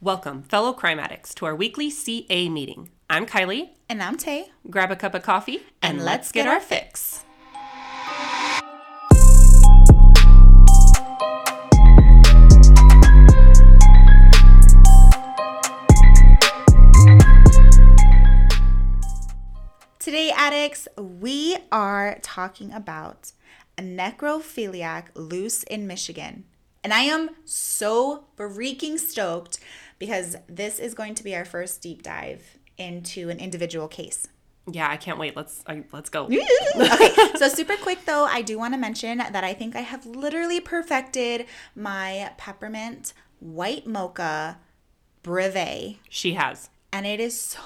Welcome, fellow crime addicts, to our weekly CA meeting. I'm Kylie. And I'm Tay. Grab a cup of coffee And let's get our fix. Today, addicts, we are talking about a necrophiliac loose in Michigan. And I am so freaking stoked because this is going to be our first deep dive into an individual case. Yeah, I can't wait. Let's uh, let's go. okay, so super quick though, I do want to mention that I think I have literally perfected my peppermint white mocha breve, She has. and it is so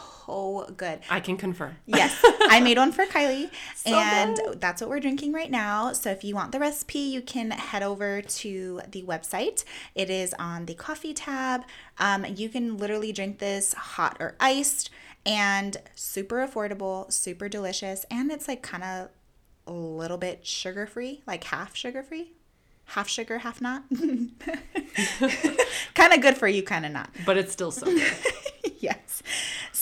good. I can confirm. Yes, I made one for Kylie, So and good. that's what we're drinking right now. So if you want the recipe, you can head over to the website. It is on the coffee tab. Um, you can literally drink this hot or iced, and super affordable, super delicious, and it's like kind of a little bit sugar free, like half sugar free. Half sugar, half not. kind of good for you, kind of not. But it's still so good. yes.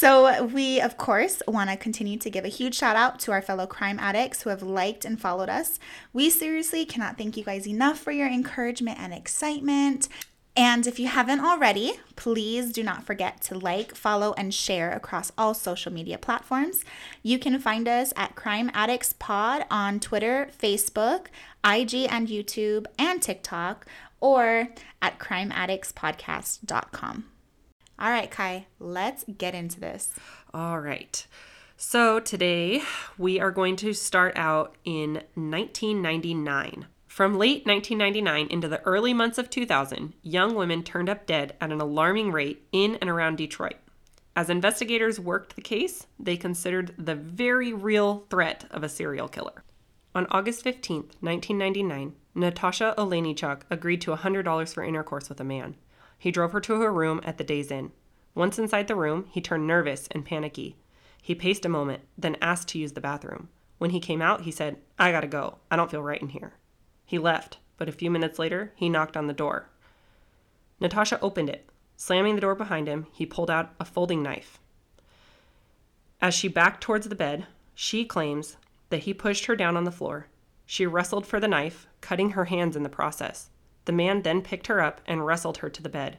So, we, of course, want to continue to give a huge shout out to our fellow crime addicts who have liked and followed us. We seriously cannot thank you guys enough for your encouragement and excitement. And if you haven't already, please do not forget to like, follow, and share across all social media platforms. You can find us at Crime Addicts Pod on Twitter, Facebook, IG, and YouTube, and TikTok, or at crimeaddictspodcast.com. All right, Kai, let's get into this. All right. So today we are going to start out in 1999. From late 1999 into the early months of 2000, young women turned up dead at an alarming rate in and around Detroit. As investigators worked the case, they considered the very real threat of a serial killer. On August 15, 1999, Natasha Olenichuk agreed to $100 for intercourse with a man. He drove her to her room at the Days Inn. Once inside the room, he turned nervous and panicky. He paced a moment, then asked to use the bathroom. When he came out, he said, I gotta go. I don't feel right in here. He left, but a few minutes later, he knocked on the door. Natasha opened it. Slamming the door behind him, he pulled out a folding knife. As she backed towards the bed, she claims that he pushed her down on the floor. She wrestled for the knife, cutting her hands in the process. The man then picked her up and wrestled her to the bed,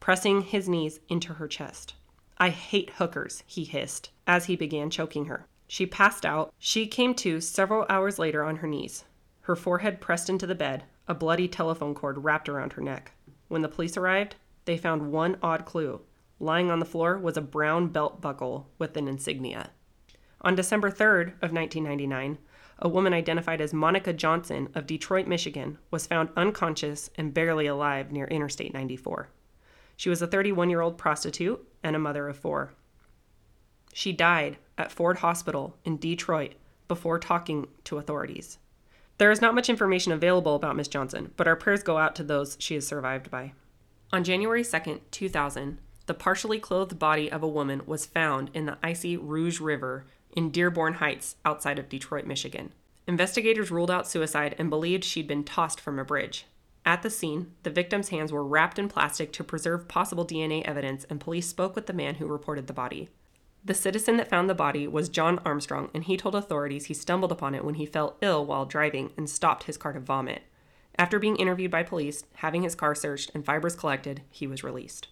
pressing his knees into her chest. I hate hookers, he hissed as he began choking her. She passed out. She came to several hours later on her knees, her forehead pressed into the bed, a bloody telephone cord wrapped around her neck. When the police arrived, they found one odd clue. Lying on the floor was a brown belt buckle with an insignia. On December 3rd of 1999, a woman identified as Monica Johnson of Detroit, Michigan, was found unconscious and barely alive near Interstate 94. She was a 31-year-old prostitute and a mother of 4. She died at Ford Hospital in Detroit before talking to authorities. There is not much information available about Miss Johnson, but our prayers go out to those she has survived by. On January 2nd, 2000, the partially clothed body of a woman was found in the icy Rouge River in Dearborn Heights outside of Detroit, Michigan. Investigators ruled out suicide and believed she'd been tossed from a bridge. At the scene, the victim's hands were wrapped in plastic to preserve possible DNA evidence, and police spoke with the man who reported the body. The citizen that found the body was John Armstrong, and he told authorities he stumbled upon it when he fell ill while driving and stopped his car to vomit. After being interviewed by police, having his car searched, and fibers collected, he was released.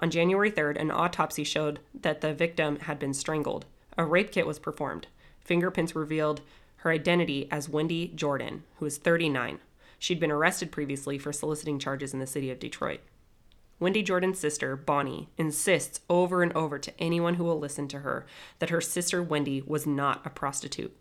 On January 3rd, an autopsy showed that the victim had been strangled. A rape kit was performed. Fingerprints revealed her identity as Wendy Jordan, who is 39. She'd been arrested previously for soliciting charges in the city of Detroit. Wendy Jordan's sister, Bonnie, insists over and over to anyone who will listen to her that her sister Wendy was not a prostitute.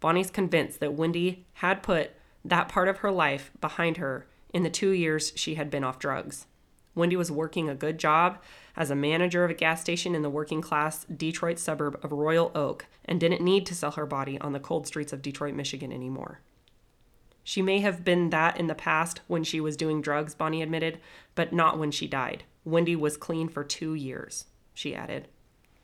Bonnie's convinced that Wendy had put that part of her life behind her in the two years she had been off drugs. Wendy was working a good job as a manager of a gas station in the working class Detroit suburb of Royal Oak and didn't need to sell her body on the cold streets of Detroit, Michigan anymore. She may have been that in the past when she was doing drugs, Bonnie admitted, but not when she died. Wendy was clean for two years, she added.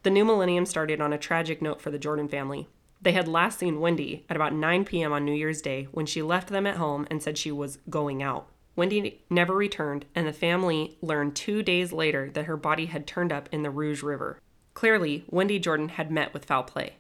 The new millennium started on a tragic note for the Jordan family. They had last seen Wendy at about 9 p.m. on New Year's Day when she left them at home and said she was going out. Wendy never returned, and the family learned two days later that her body had turned up in the Rouge River. Clearly, Wendy Jordan had met with foul play.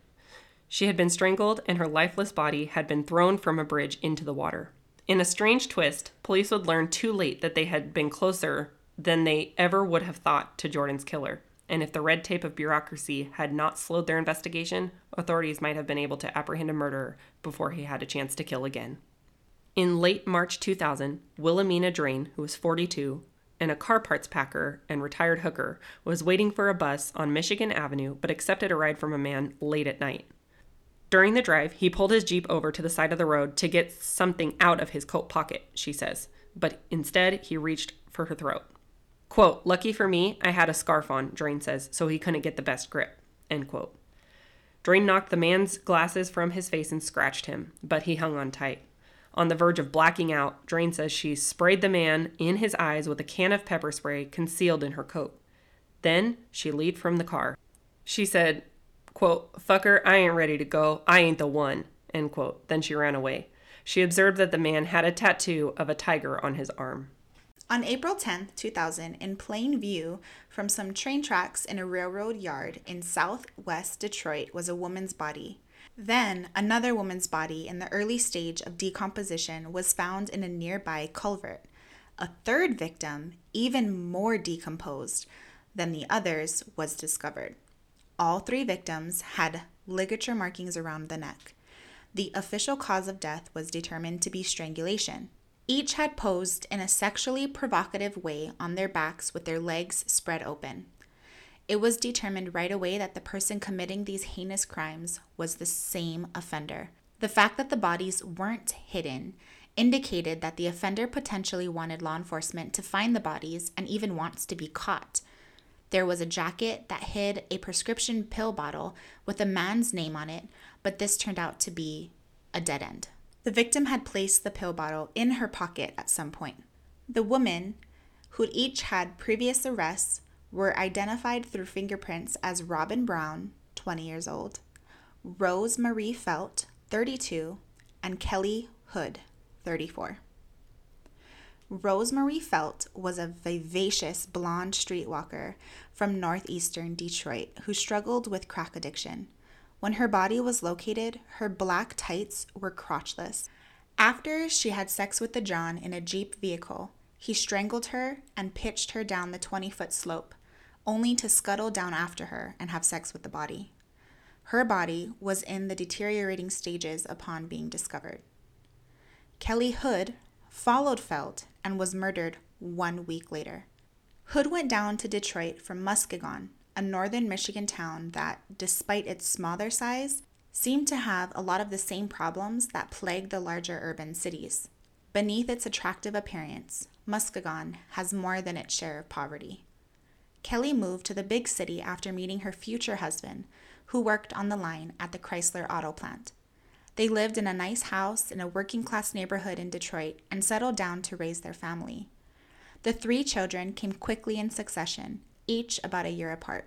She had been strangled, and her lifeless body had been thrown from a bridge into the water. In a strange twist, police would learn too late that they had been closer than they ever would have thought to Jordan's killer. And if the red tape of bureaucracy had not slowed their investigation, authorities might have been able to apprehend a murderer before he had a chance to kill again. In late March 2000, Wilhelmina Drain, who was 42, and a car parts packer and retired hooker, was waiting for a bus on Michigan Avenue but accepted a ride from a man late at night. During the drive, he pulled his Jeep over to the side of the road to get something out of his coat pocket, she says, but instead he reached for her throat. Quote, lucky for me, I had a scarf on, Drain says, so he couldn't get the best grip. End quote. Drain knocked the man's glasses from his face and scratched him, but he hung on tight. On the verge of blacking out, Drain says she sprayed the man in his eyes with a can of pepper spray concealed in her coat. Then she leaped from the car. She said, quote, Fucker, I ain't ready to go. I ain't the one. End quote. Then she ran away. She observed that the man had a tattoo of a tiger on his arm. On April 10, 2000, in plain view from some train tracks in a railroad yard in southwest Detroit was a woman's body. Then, another woman's body in the early stage of decomposition was found in a nearby culvert. A third victim, even more decomposed than the others, was discovered. All three victims had ligature markings around the neck. The official cause of death was determined to be strangulation. Each had posed in a sexually provocative way on their backs with their legs spread open. It was determined right away that the person committing these heinous crimes was the same offender. The fact that the bodies weren't hidden indicated that the offender potentially wanted law enforcement to find the bodies and even wants to be caught. There was a jacket that hid a prescription pill bottle with a man's name on it, but this turned out to be a dead end. The victim had placed the pill bottle in her pocket at some point. The women, who'd each had previous arrests, were identified through fingerprints as Robin Brown, 20 years old, Rose Marie Felt, 32, and Kelly Hood, 34. Rosemarie Felt was a vivacious blonde streetwalker from northeastern Detroit who struggled with crack addiction. When her body was located, her black tights were crotchless. After she had sex with the John in a Jeep vehicle, he strangled her and pitched her down the 20 foot slope, only to scuttle down after her and have sex with the body. Her body was in the deteriorating stages upon being discovered. Kelly Hood followed Felt and was murdered one week later. Hood went down to Detroit from Muskegon, a northern Michigan town that, despite its smaller size, seemed to have a lot of the same problems that plague the larger urban cities. Beneath its attractive appearance, Muskegon has more than its share of poverty. Kelly moved to the big city after meeting her future husband, who worked on the line at the Chrysler auto plant. They lived in a nice house in a working class neighborhood in Detroit and settled down to raise their family. The three children came quickly in succession, each about a year apart.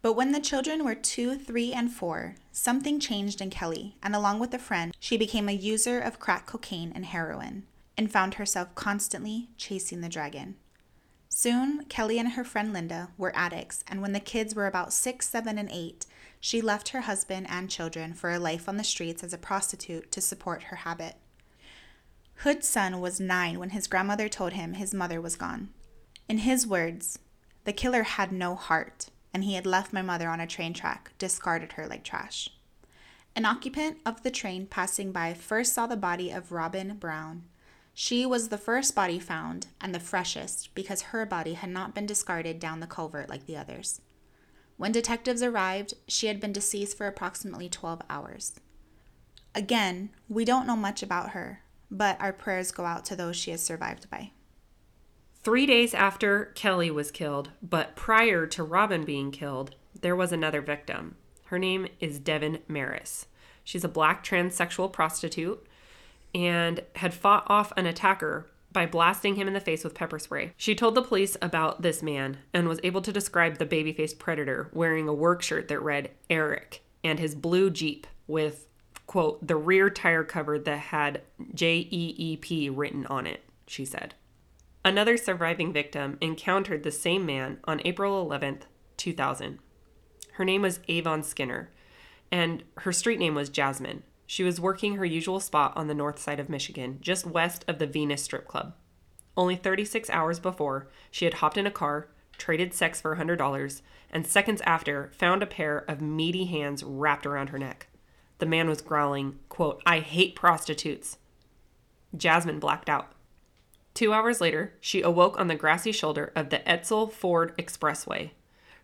But when the children were two, three, and four, something changed in Kelly, and along with a friend, she became a user of crack cocaine and heroin, and found herself constantly chasing the dragon. Soon, Kelly and her friend Linda were addicts, and when the kids were about six, seven, and eight, she left her husband and children for a life on the streets as a prostitute to support her habit. Hood's son was nine when his grandmother told him his mother was gone. In his words, the killer had no heart, and he had left my mother on a train track, discarded her like trash. An occupant of the train passing by first saw the body of Robin Brown. She was the first body found and the freshest because her body had not been discarded down the culvert like the others. When detectives arrived, she had been deceased for approximately 12 hours. Again, we don't know much about her, but our prayers go out to those she has survived by. Three days after Kelly was killed, but prior to Robin being killed, there was another victim. Her name is Devin Maris. She's a black transsexual prostitute and had fought off an attacker by blasting him in the face with pepper spray. She told the police about this man and was able to describe the baby faced predator wearing a work shirt that read Eric and his blue Jeep with, quote, the rear tire cover that had J E E P written on it, she said. Another surviving victim encountered the same man on April 11th, 2000. Her name was Avon Skinner, and her street name was Jasmine. She was working her usual spot on the north side of Michigan, just west of the Venus Strip Club. Only 36 hours before, she had hopped in a car, traded sex for $100, and seconds after, found a pair of meaty hands wrapped around her neck. The man was growling, quote, I hate prostitutes. Jasmine blacked out. Two hours later, she awoke on the grassy shoulder of the Edsel Ford Expressway.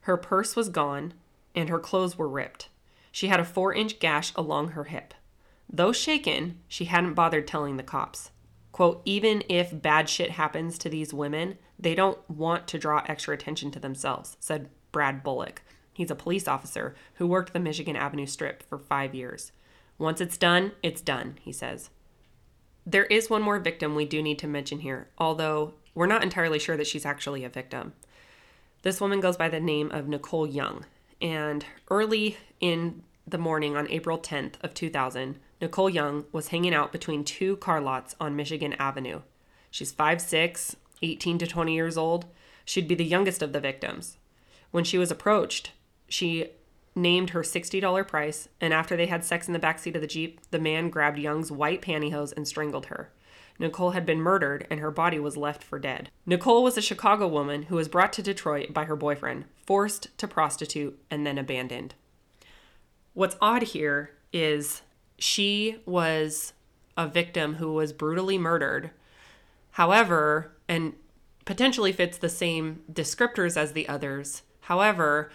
Her purse was gone, and her clothes were ripped. She had a four inch gash along her hip. Though shaken, she hadn't bothered telling the cops. Quote, even if bad shit happens to these women, they don't want to draw extra attention to themselves, said Brad Bullock. He's a police officer who worked the Michigan Avenue Strip for five years. Once it's done, it's done, he says. There is one more victim we do need to mention here, although we're not entirely sure that she's actually a victim. This woman goes by the name of Nicole Young, and early in the morning on April 10th of 2000, Nicole Young was hanging out between two car lots on Michigan Avenue. She's 5'6, 18 to 20 years old. She'd be the youngest of the victims. When she was approached, she named her $60 price, and after they had sex in the backseat of the Jeep, the man grabbed Young's white pantyhose and strangled her. Nicole had been murdered and her body was left for dead. Nicole was a Chicago woman who was brought to Detroit by her boyfriend, forced to prostitute, and then abandoned. What's odd here is she was a victim who was brutally murdered. However, and potentially fits the same descriptors as the others. However,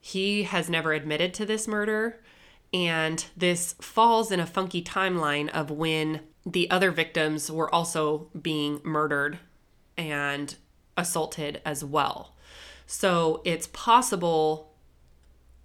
he has never admitted to this murder, and this falls in a funky timeline of when the other victims were also being murdered and assaulted as well. So it's possible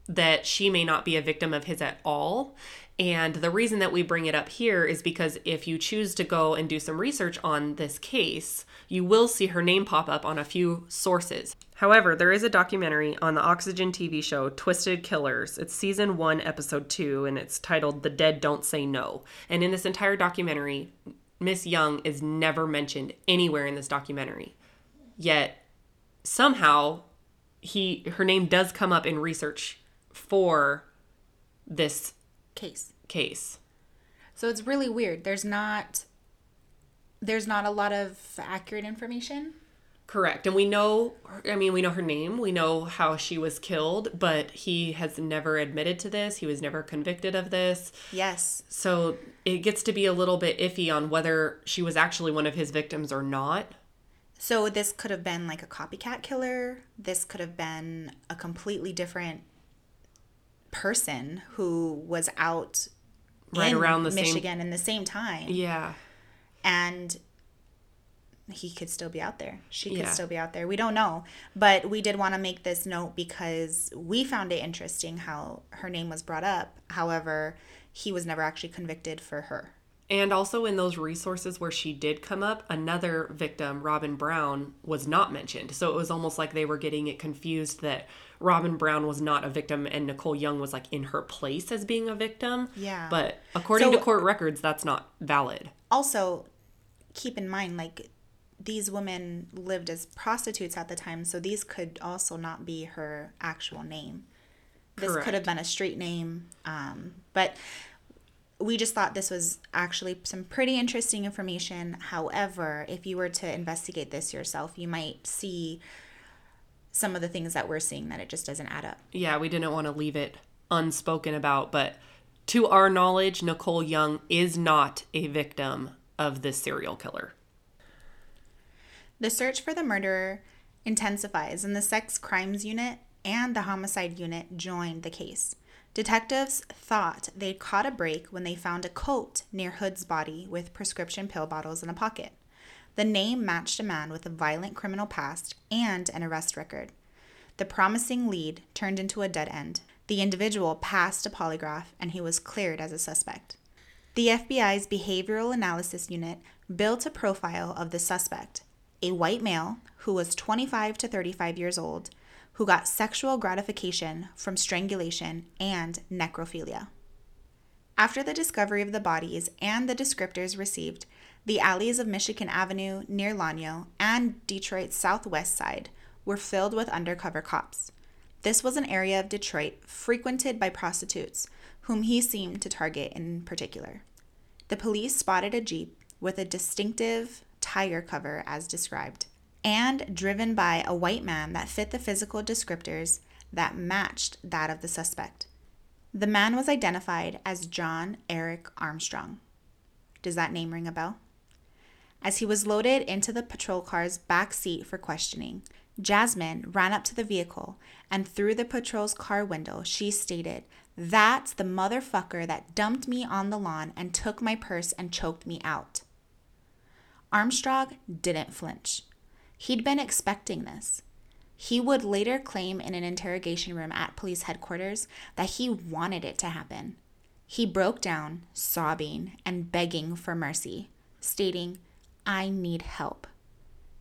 that she may not be a victim of his at all. And the reason that we bring it up here is because if you choose to go and do some research on this case, you will see her name pop up on a few sources. However, there is a documentary on the Oxygen TV show Twisted Killers. It's season one, episode two, and it's titled The Dead Don't Say No. And in this entire documentary, Miss Young is never mentioned anywhere in this documentary. Yet somehow he her name does come up in research for this Case. case. So it's really weird. There's not there's not a lot of accurate information. Correct. And we know, I mean, we know her name, we know how she was killed, but he has never admitted to this. He was never convicted of this. Yes. So it gets to be a little bit iffy on whether she was actually one of his victims or not. So this could have been like a copycat killer. This could have been a completely different person who was out Right in around the same- Michigan in the same time. Yeah. and he could still be out there. She could Yeah. still be out there. We don't know. But we did want to make this note because we found it interesting how her name was brought up. However, he was never actually convicted for her. And also in those resources where she did come up, another victim, Robin Brown, was not mentioned. So it was almost like they were getting it confused that Robin Brown was not a victim and Nicole Young was like in her place as being a victim. Yeah. But according So- to court records, that's not valid. Also, keep in mind, like, these women lived as prostitutes at the time, so these could also not be her actual name. This could have been a street name. Um, but we just thought this was actually some pretty interesting information. However, if you were to investigate this yourself, you might see some of the things that we're seeing that it just doesn't add up. Yeah, we didn't want to leave it unspoken about, but to our knowledge, Nicole Young is not a victim of this serial killer. The search for the murderer intensifies, and the sex crimes unit and the homicide unit joined the case. Detectives thought they'd caught a break when they found a coat near Hood's body with prescription pill bottles in a pocket. The name matched a man with a violent criminal past and an arrest record. The promising lead turned into a dead end. The individual passed a polygraph and he was cleared as a suspect. The FBI's Behavioral Analysis Unit built a profile of the suspect, a white male who was 25 to 35 years old, who got sexual gratification from strangulation and necrophilia. After the discovery of the bodies and the descriptors received, The alleys of Michigan Avenue near Lonyo and Detroit's southwest side were filled with undercover cops. This was an area of Detroit frequented by prostitutes, whom he seemed to target in particular. The police spotted a Jeep with a distinctive tire cover as described, and driven by a white man that fit the physical descriptors that matched that of the suspect. The man was identified as John Eric Armstrong. Does that name ring a bell? As he was loaded into the patrol car's back seat for questioning, Jasmine ran up to the vehicle and through the patrol's car window, she stated, That's the motherfucker that dumped me on the lawn and took my purse and choked me out. Armstrong didn't flinch. He'd been expecting this. He would later claim in an interrogation room at police headquarters that he wanted it to happen. He broke down, sobbing and begging for mercy, stating, I need help.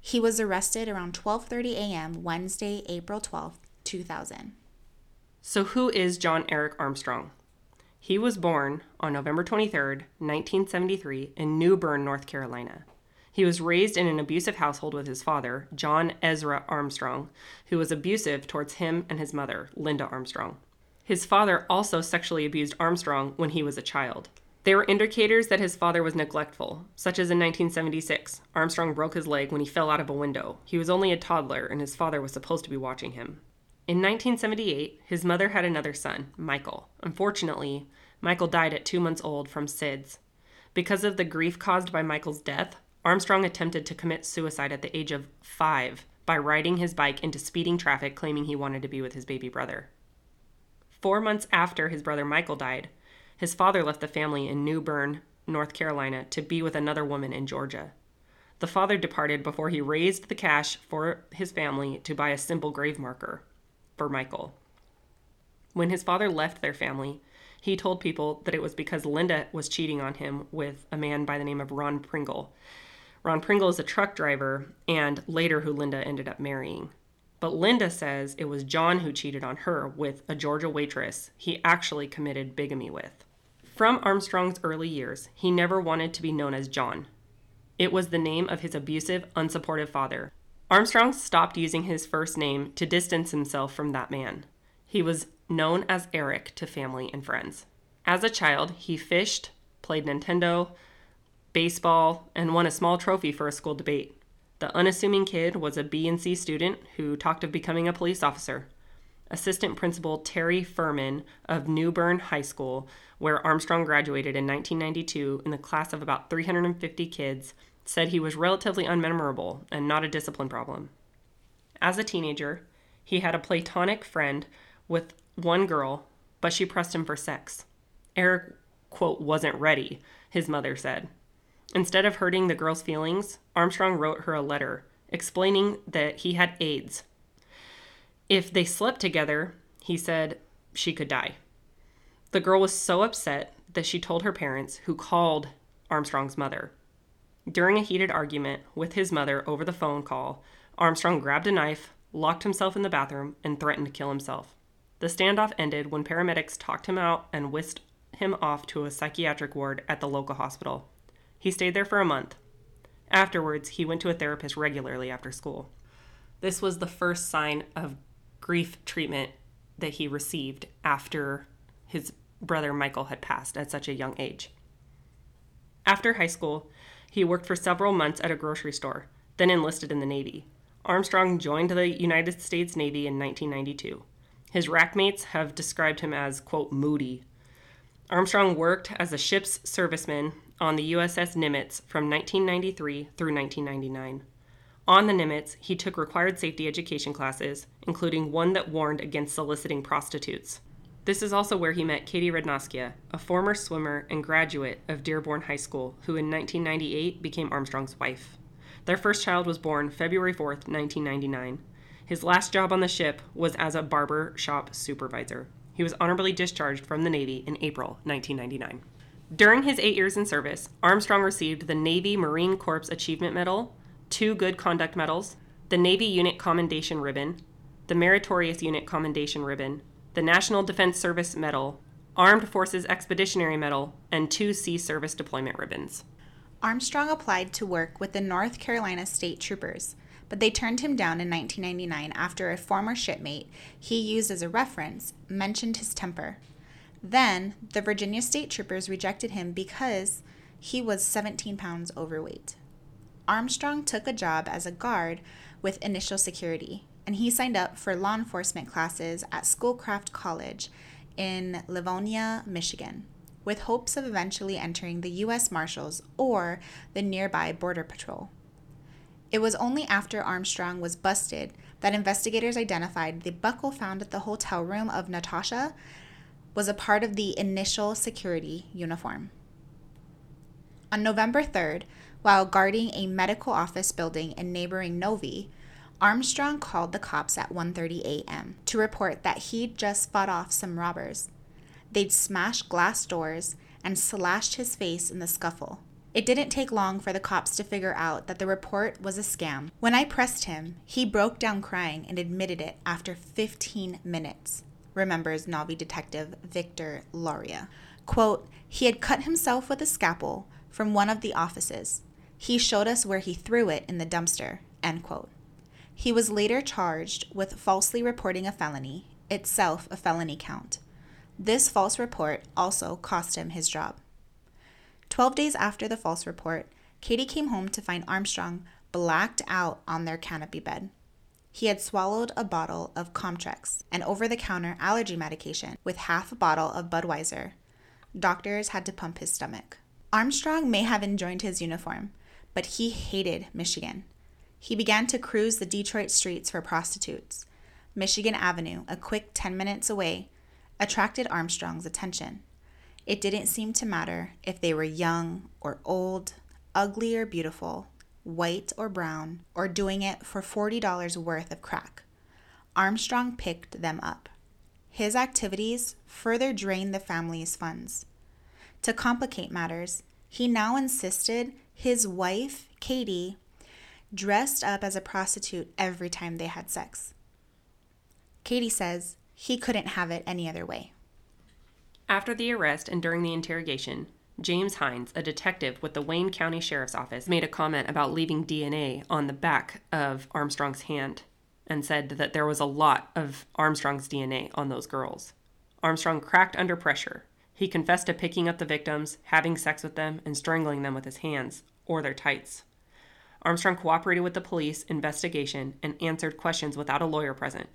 He was arrested around 12:30 a.m. Wednesday, April 12, 2000. So who is John Eric Armstrong? He was born on November 23, 1973 in New Bern, North Carolina. He was raised in an abusive household with his father, John Ezra Armstrong, who was abusive towards him and his mother, Linda Armstrong. His father also sexually abused Armstrong when he was a child. There were indicators that his father was neglectful, such as in 1976. Armstrong broke his leg when he fell out of a window. He was only a toddler, and his father was supposed to be watching him. In 1978, his mother had another son, Michael. Unfortunately, Michael died at two months old from SIDS. Because of the grief caused by Michael's death, Armstrong attempted to commit suicide at the age of five by riding his bike into speeding traffic, claiming he wanted to be with his baby brother. Four months after his brother Michael died, his father left the family in New Bern, North Carolina, to be with another woman in Georgia. The father departed before he raised the cash for his family to buy a simple grave marker for Michael. When his father left their family, he told people that it was because Linda was cheating on him with a man by the name of Ron Pringle. Ron Pringle is a truck driver and later who Linda ended up marrying. But Linda says it was John who cheated on her with a Georgia waitress he actually committed bigamy with. From Armstrong's early years, he never wanted to be known as John. It was the name of his abusive, unsupportive father. Armstrong stopped using his first name to distance himself from that man. He was known as Eric to family and friends. As a child, he fished, played Nintendo, baseball, and won a small trophy for a school debate. The unassuming kid was a B and C student who talked of becoming a police officer. Assistant Principal Terry Furman of New Bern High School, where Armstrong graduated in 1992 in the class of about 350 kids, said he was relatively unmemorable and not a discipline problem. As a teenager, he had a platonic friend with one girl, but she pressed him for sex. Eric, quote, wasn't ready, his mother said. Instead of hurting the girl's feelings, Armstrong wrote her a letter explaining that he had AIDS. If they slept together, he said she could die. The girl was so upset that she told her parents, who called Armstrong's mother. During a heated argument with his mother over the phone call, Armstrong grabbed a knife, locked himself in the bathroom, and threatened to kill himself. The standoff ended when paramedics talked him out and whisked him off to a psychiatric ward at the local hospital. He stayed there for a month. Afterwards, he went to a therapist regularly after school. This was the first sign of grief treatment that he received after his brother Michael had passed at such a young age. After high school, he worked for several months at a grocery store, then enlisted in the Navy. Armstrong joined the United States Navy in 1992. His rackmates have described him as, quote, moody. Armstrong worked as a ship's serviceman on the USS Nimitz from 1993 through 1999. On the Nimitz, he took required safety education classes, including one that warned against soliciting prostitutes. This is also where he met Katie Rednoskia, a former swimmer and graduate of Dearborn High School, who in 1998 became Armstrong's wife. Their first child was born February 4, 1999. His last job on the ship was as a barber shop supervisor. He was honorably discharged from the Navy in April 1999. During his eight years in service, Armstrong received the Navy Marine Corps Achievement Medal, two Good Conduct Medals, the Navy Unit Commendation Ribbon, the Meritorious Unit Commendation Ribbon, the National Defense Service Medal, Armed Forces Expeditionary Medal, and two Sea Service Deployment Ribbons. Armstrong applied to work with the North Carolina State Troopers, but they turned him down in 1999 after a former shipmate he used as a reference mentioned his temper. Then, the Virginia State Troopers rejected him because he was 17 pounds overweight. Armstrong took a job as a guard with Initial Security, and he signed up for law enforcement classes at Schoolcraft College in Livonia, Michigan, with hopes of eventually entering the U.S. Marshals or the nearby Border Patrol. It was only after Armstrong was busted that investigators identified the buckle found at the hotel room of Natasha was a part of the initial security uniform. On November 3rd, while guarding a medical office building in neighboring Novi, Armstrong called the cops at 1:30 a.m. to report that he'd just fought off some robbers. They'd smashed glass doors and slashed his face in the scuffle. It didn't take long for the cops to figure out that the report was a scam. When I pressed him, he broke down crying and admitted it after 15 minutes, remembers Novi detective Victor Lauria. Quote, he had cut himself with a scalpel from one of the offices. He showed us where he threw it in the dumpster, end quote. He was later charged with falsely reporting a felony, itself a felony count. This false report also cost him his job. Twelve days after the false report, Katie came home to find Armstrong blacked out on their canopy bed. He had swallowed a bottle of Comtrex, an over the counter allergy medication, with half a bottle of Budweiser. Doctors had to pump his stomach. Armstrong may have enjoyed his uniform, but he hated Michigan. He began to cruise the Detroit streets for prostitutes. Michigan Avenue, a quick 10 minutes away, attracted Armstrong's attention. It didn't seem to matter if they were young or old, ugly or beautiful, white or brown, or doing it for $40 worth of crack. Armstrong picked them up. His activities further drained the family's funds. To complicate matters, he now insisted his wife, Katie, dressed up as a prostitute every time they had sex. Katie says he couldn't have it any other way. After the arrest and during the interrogation, James Hines, a detective with the Wayne County Sheriff's Office, made a comment about leaving DNA on the back of Armstrong's hand and said that there was a lot of Armstrong's DNA on those girls. Armstrong cracked under pressure. He confessed to picking up the victims, having sex with them, and strangling them with his hands or their tights. Armstrong cooperated with the police investigation and answered questions without a lawyer present.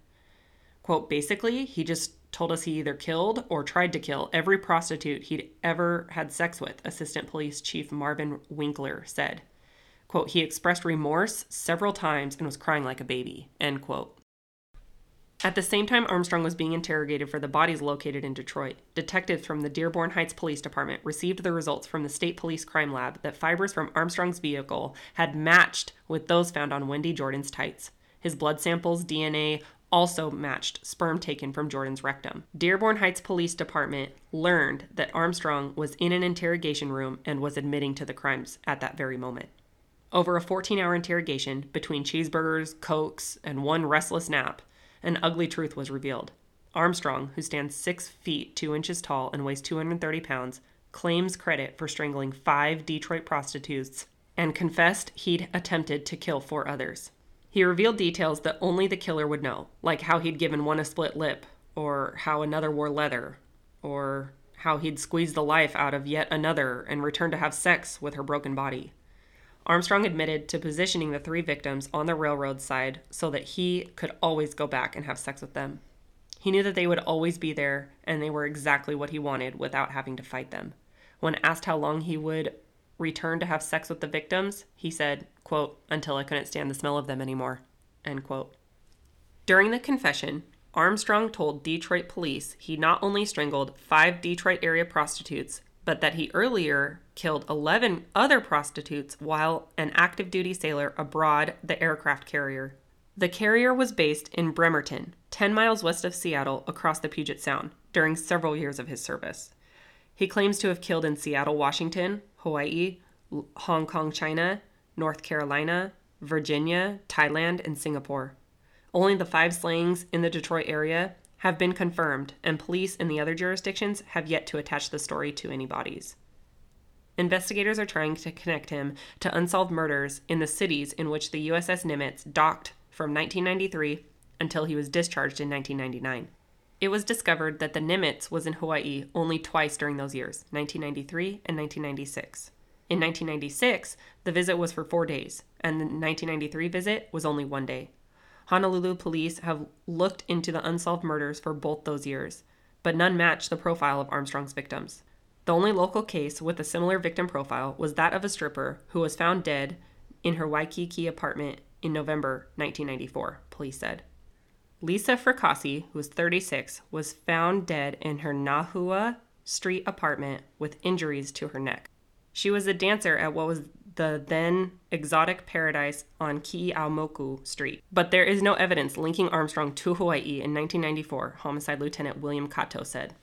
Quote, basically, he just told us he either killed or tried to kill every prostitute he'd ever had sex with, Assistant Police Chief Marvin Winkler said. Quote, he expressed remorse several times and was crying like a baby, end quote. At the same time Armstrong was being interrogated for the bodies located in Detroit, detectives from the Dearborn Heights Police Department received the results from the State Police Crime Lab that fibers from Armstrong's vehicle had matched with those found on Wendy Jordan's tights. His blood samples, DNA, also matched sperm taken from Jordan's rectum. Dearborn Heights Police Department learned that Armstrong was in an interrogation room and was admitting to the crimes at that very moment. Over a 14 hour interrogation between cheeseburgers, cokes, and one restless nap, an ugly truth was revealed. Armstrong, who stands 6 feet 2 inches tall and weighs 230 pounds, claims credit for strangling five Detroit prostitutes and confessed he'd attempted to kill four others. He revealed details that only the killer would know, like how he'd given one a split lip, or how another wore leather, or how he'd squeezed the life out of yet another and returned to have sex with her broken body. Armstrong admitted to positioning the three victims on the railroad side so that he could always go back and have sex with them. He knew that they would always be there and they were exactly what he wanted without having to fight them. When asked how long he would return to have sex with the victims, he said, quote, until I couldn't stand the smell of them anymore, end quote. During the confession, Armstrong told Detroit police he not only strangled five Detroit area prostitutes, but that he earlier killed 11 other prostitutes while an active duty sailor aboard the aircraft carrier. The carrier was based in Bremerton, 10 miles west of Seattle across the Puget Sound, during several years of his service. He claims to have killed in Seattle, Washington, Hawaii, Hong Kong, China, North Carolina, Virginia, Thailand, and Singapore. Only the five slayings in the Detroit area have been confirmed, and police in the other jurisdictions have yet to attach the story to any bodies. Investigators are trying to connect him to unsolved murders in the cities in which the USS Nimitz docked from 1993 until he was discharged in 1999. It was discovered that the Nimitz was in Hawaii only twice during those years, 1993 and 1996. In 1996, the visit was for four days, and the 1993 visit was only one day. Honolulu police have looked into the unsolved murders for both those years, but none match the profile of Armstrong's victims. The only local case with a similar victim profile was that of a stripper who was found dead in her Waikiki apartment in November 1994, police said. Lisa Fracassi, who was 36, was found dead in her Nahua Street apartment with injuries to her neck. She was a dancer at what was the then exotic paradise on Keeaumoku Street, but there is no evidence linking Armstrong to Hawaii in 1994, Homicide Lieutenant William Kato said.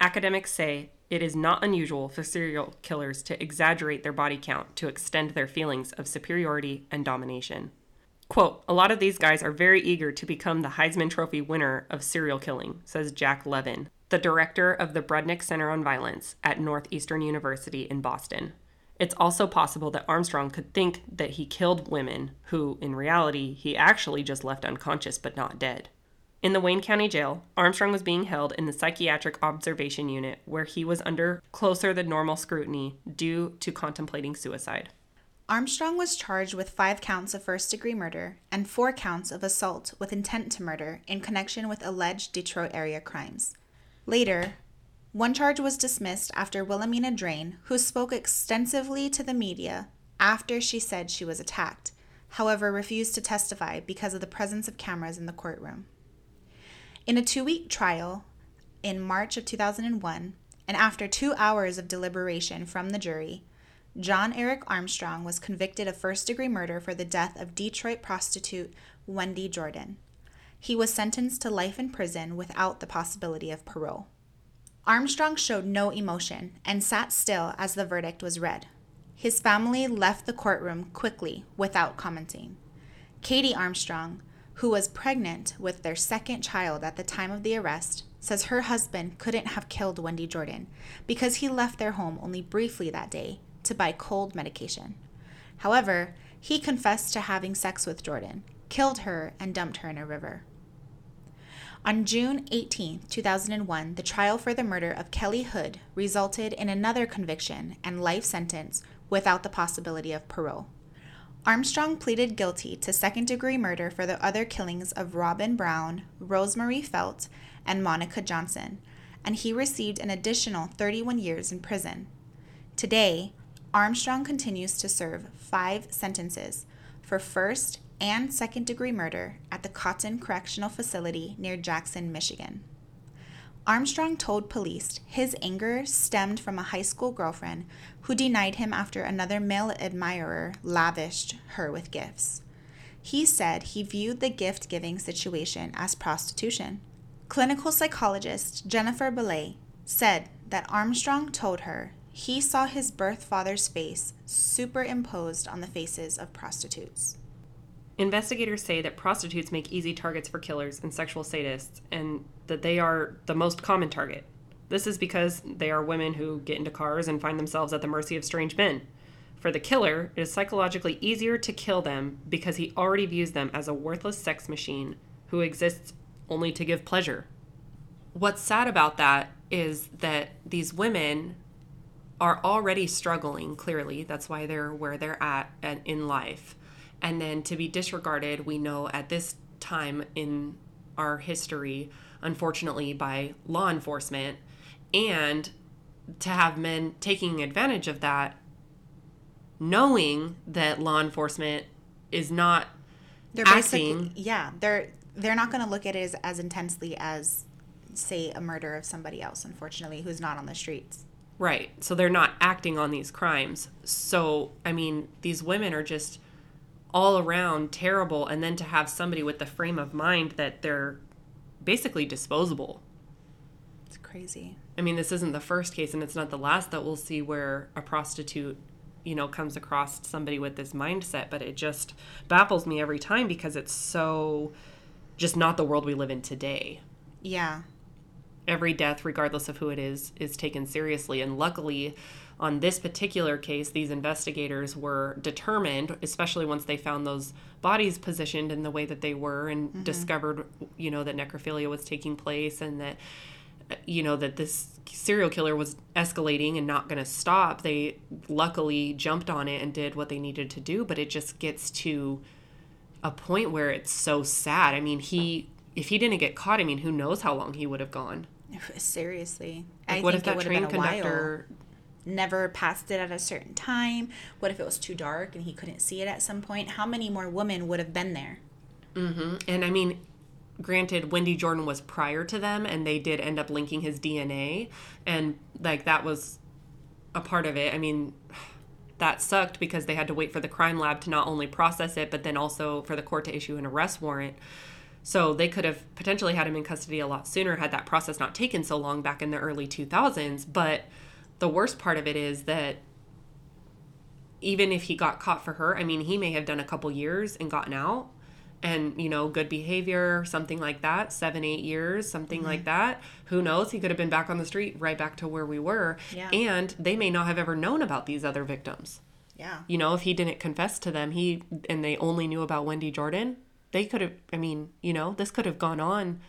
Academics say it is not unusual for serial killers to exaggerate their body count to extend their feelings of superiority and domination. Quote, a lot of these guys are very eager to become the Heisman Trophy winner of serial killing, says Jack Levin, the director of the Brudnick Center on Violence at Northeastern University in Boston. It's also possible that Armstrong could think that he killed women who, in reality, he actually just left unconscious but not dead. In the Wayne County Jail, Armstrong was being held in the psychiatric observation unit where he was under closer than normal scrutiny due to contemplating suicide. Armstrong was charged with five counts of first degree murder and four counts of assault with intent to murder in connection with alleged Detroit area crimes. Later, one charge was dismissed after Wilhelmina Drain, who spoke extensively to the media after she said she was attacked, however, refused to testify because of the presence of cameras in the courtroom. In a two week trial in March of 2001, and after two hours of deliberation from the jury, John Eric Armstrong was convicted of first degree murder for the death of Detroit prostitute Wendy Jordan. He was sentenced to life in prison without the possibility of parole. Armstrong showed no emotion and sat still as the verdict was read. His family left the courtroom quickly without commenting. Katie Armstrong, who was pregnant with their second child at the time of the arrest, says her husband couldn't have killed Wendy Jordan because he left their home only briefly that day to buy cold medication. However, he confessed to having sex with Jordan, killed her, and dumped her in a river. On June 18, 2001, the trial for the murder of Kelly Hood resulted in another conviction and life sentence without the possibility of parole. Armstrong pleaded guilty to second degree murder for the other killings of Robin Brown, Rosemary Felt, and Monica Johnson, and he received an additional 31 years in prison. Today, Armstrong continues to serve five sentences for first and second degree murder at the Cotton Correctional Facility near Jackson, Michigan. Armstrong told police his anger stemmed from a high school girlfriend who denied him after another male admirer lavished her with gifts. He said he viewed the gift giving situation as prostitution. Clinical psychologist Jennifer Belay said that Armstrong told her he saw his birth father's face superimposed on the faces of prostitutes. Investigators say that prostitutes make easy targets for killers and sexual sadists, and that they are the most common target. This is because they are women who get into cars and find themselves at the mercy of strange men. For the killer, it is psychologically easier to kill them because he already views them as a worthless sex machine who exists only to give pleasure. What's sad about that is that these women are already struggling, clearly. That's why they're where they're at in life. And then to be disregarded, we know at this time in our history, unfortunately, by law enforcement, and to have men taking advantage of that, knowing that law enforcement is not they're acting. yeah, they're they're not going to look at it as, as intensely as, say, a murder of somebody else, unfortunately, who's not on the streets. Right. So they're not acting on these crimes. So, I mean, these women are just all around terrible. And then to have somebody with the frame of mind that they're basically disposable. It's crazy. I mean, this isn't the first case and it's not the last that we'll see where a prostitute, you know, comes across somebody with this mindset. But it just baffles me every time because it's so just not the world we live in today. Yeah every death, regardless of who it is, is taken seriously. And luckily, on this particular case, these investigators were determined, especially once they found those bodies positioned in the way that they were and Mm-hmm. discovered, you know, that necrophilia was taking place and that, you know, that this serial killer was escalating and not going to stop. They luckily jumped on it and did what they needed to do, but it just gets to a point where it's so sad. I mean, he, if he didn't get caught, I mean, who knows how long he would have gone. Seriously. Like, I what think if that train conductor while. Never passed it at a certain time? What if it was too dark and he couldn't see it at some point? How many more women would have been there? Mm-hmm. And I mean, granted, Wendy Jordan was prior to them, and they did end up linking his DNA, and like that was a part of it. I mean, that sucked because they had to wait for the crime lab to not only process it, but then also for the court to issue an arrest warrant. So they could have potentially had him in custody a lot sooner had that process not taken so long back in the early 2000s. But the worst part of it is that even if he got caught for her, I mean, he may have done a couple years and gotten out and, you know, good behavior, something like that, seven, eight years, something like mm-hmm. that. Who knows? He could have been back on the street, right back to where we were. Yeah. And they may not have ever known about these other victims. Yeah. You know, if he didn't confess to them, he and they only knew about Wendy Jordan, they could have, I mean, you know, this could have gone on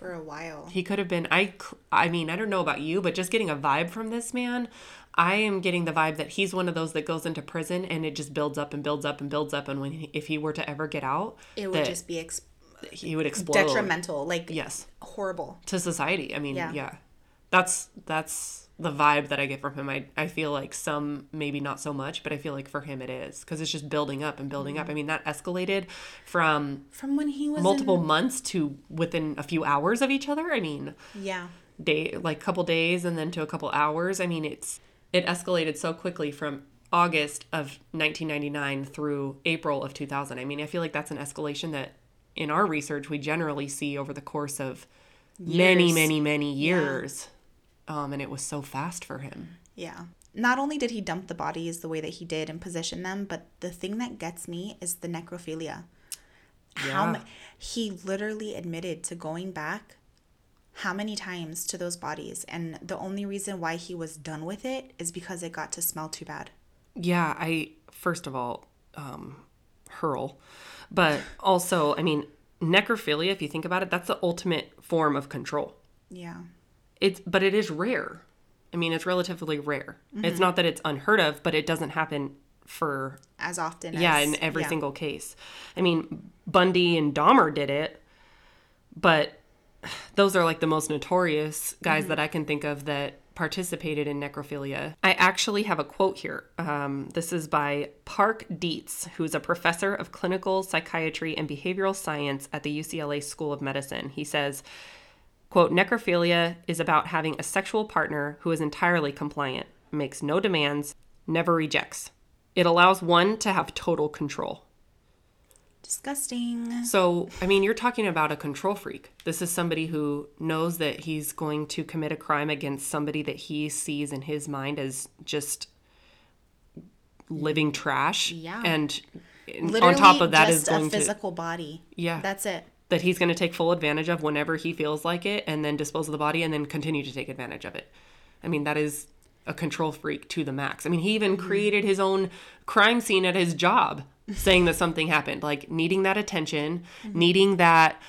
For a while. he could have been I I mean, I don't know about you, but just getting a vibe from this man, I am getting the vibe that he's one of those that goes into prison and it just builds up and builds up and builds up and when he, if he were to ever get out, It would just be ex- he would explode detrimental, like Yes, horrible. to society. I mean, Yeah. yeah. That's that's the vibe that I get from him. I I feel like some maybe not so much, but I feel like for him it is cuz it's just building up and building up. Mm-hmm. I mean, that escalated from From when he was multiple in- months to within a few hours of each other. I mean, yeah. day like couple days and then to a couple hours i mean it's it escalated so quickly from august of 1999 through april of 2000 i mean i feel like that's an escalation that in our research we generally see over the course of many Years. many many years um, and it was so fast for him Yeah. Not only did he dump the bodies the way that he did and position them, but the thing that gets me is the necrophilia. How Yeah. ma- he literally admitted to going back how many times to those bodies and the only reason why he was done with it is because it got to smell too bad. Yeah, I first of all, um, hurl, but also, I mean, necrophilia. If you think about it, that's the ultimate form of control. Yeah. It's but it is rare. I mean, it's relatively rare. It's not that it's unheard of, but it doesn't happen for As often yeah as in every yeah. single case. I mean, Bundy and Dahmer did it, but those are like the most notorious guys that I can think of that participated in necrophilia. I actually have a quote here. Um, this is by Park Dietz, who's a professor of clinical psychiatry and behavioral science at the UCLA School of Medicine. He says, quote, necrophilia is about having a sexual partner who is entirely compliant, makes no demands, never rejects. It allows one to have total control. Disgusting. So, I mean, you're talking about a control freak. This is somebody who knows that he's going to commit a crime against somebody that he sees in his mind as just living trash. Yeah. And Literally on top of that is just going a to physical body. Yeah. That's it. That he's going to take full advantage of whenever he feels like it and then dispose of the body and then continue to take advantage of it. I mean, that is a control freak to the max. I mean, he even created his own crime scene at his job saying that something happened, like needing that attention, needing that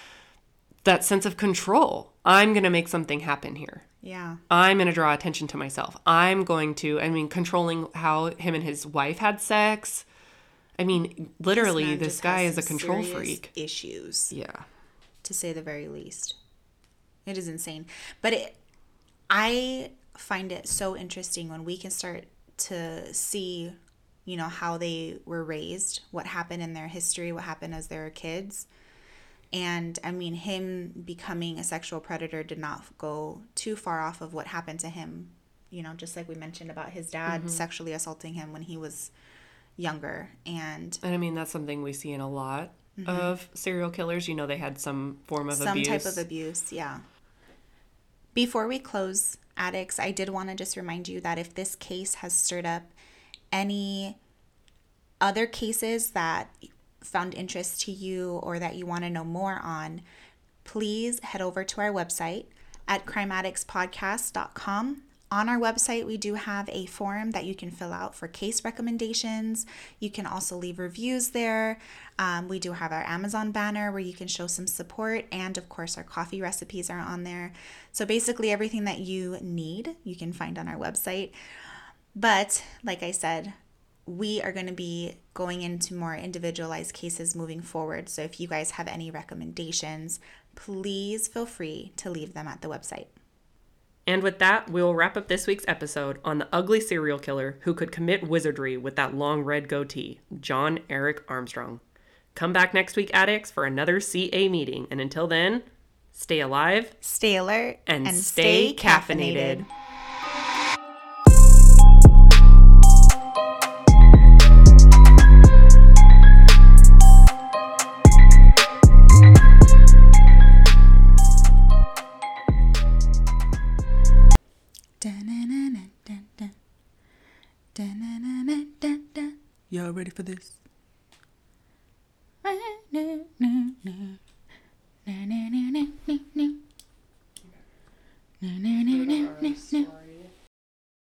that sense of control. I'm going to make something happen here. Yeah. I'm going to draw attention to myself. I'm going to, I mean, controlling how him and his wife had sex. I mean, literally, man this, guy is a control freak. Issues. Yeah. To say the very least. It is insane. But it, I find it so interesting when we can start to see, you know, how they were raised, what happened in their history, what happened as they were kids. And I mean, him becoming a sexual predator did not go too far off of what happened to him. You know, just like we mentioned about his dad Mm-hmm. sexually assaulting him when he was younger. And And I mean, that's something we see in a lot of serial killers. You know, they had some form of Mm-hmm. some abuse. type of abuse yeah before we close addicts i did want to just remind you that if this case has stirred up any other cases that found interest to you or that you want to know more on please head over to our website at crimeaddictspodcast.com On our website, we do have a form that you can fill out for case recommendations. You can also leave reviews there. Um, we do have our Amazon banner where you can show some support, and of course, our coffee recipes are on there. So, basically, everything that you need, you can find on our website. But, like I said, we are going to be going into more individualized cases moving forward. So, if you guys have any recommendations, please feel free to leave them at the website. And with that, we will wrap up this week's episode on the ugly serial killer who could commit wizardry with that long red goatee, John Eric Armstrong. Come back next week, addicts, for another CA meeting. And until then, stay alive, Stay alert and, stay, caffeinated. Dun-na-na-na-dun-dun. Ready for this?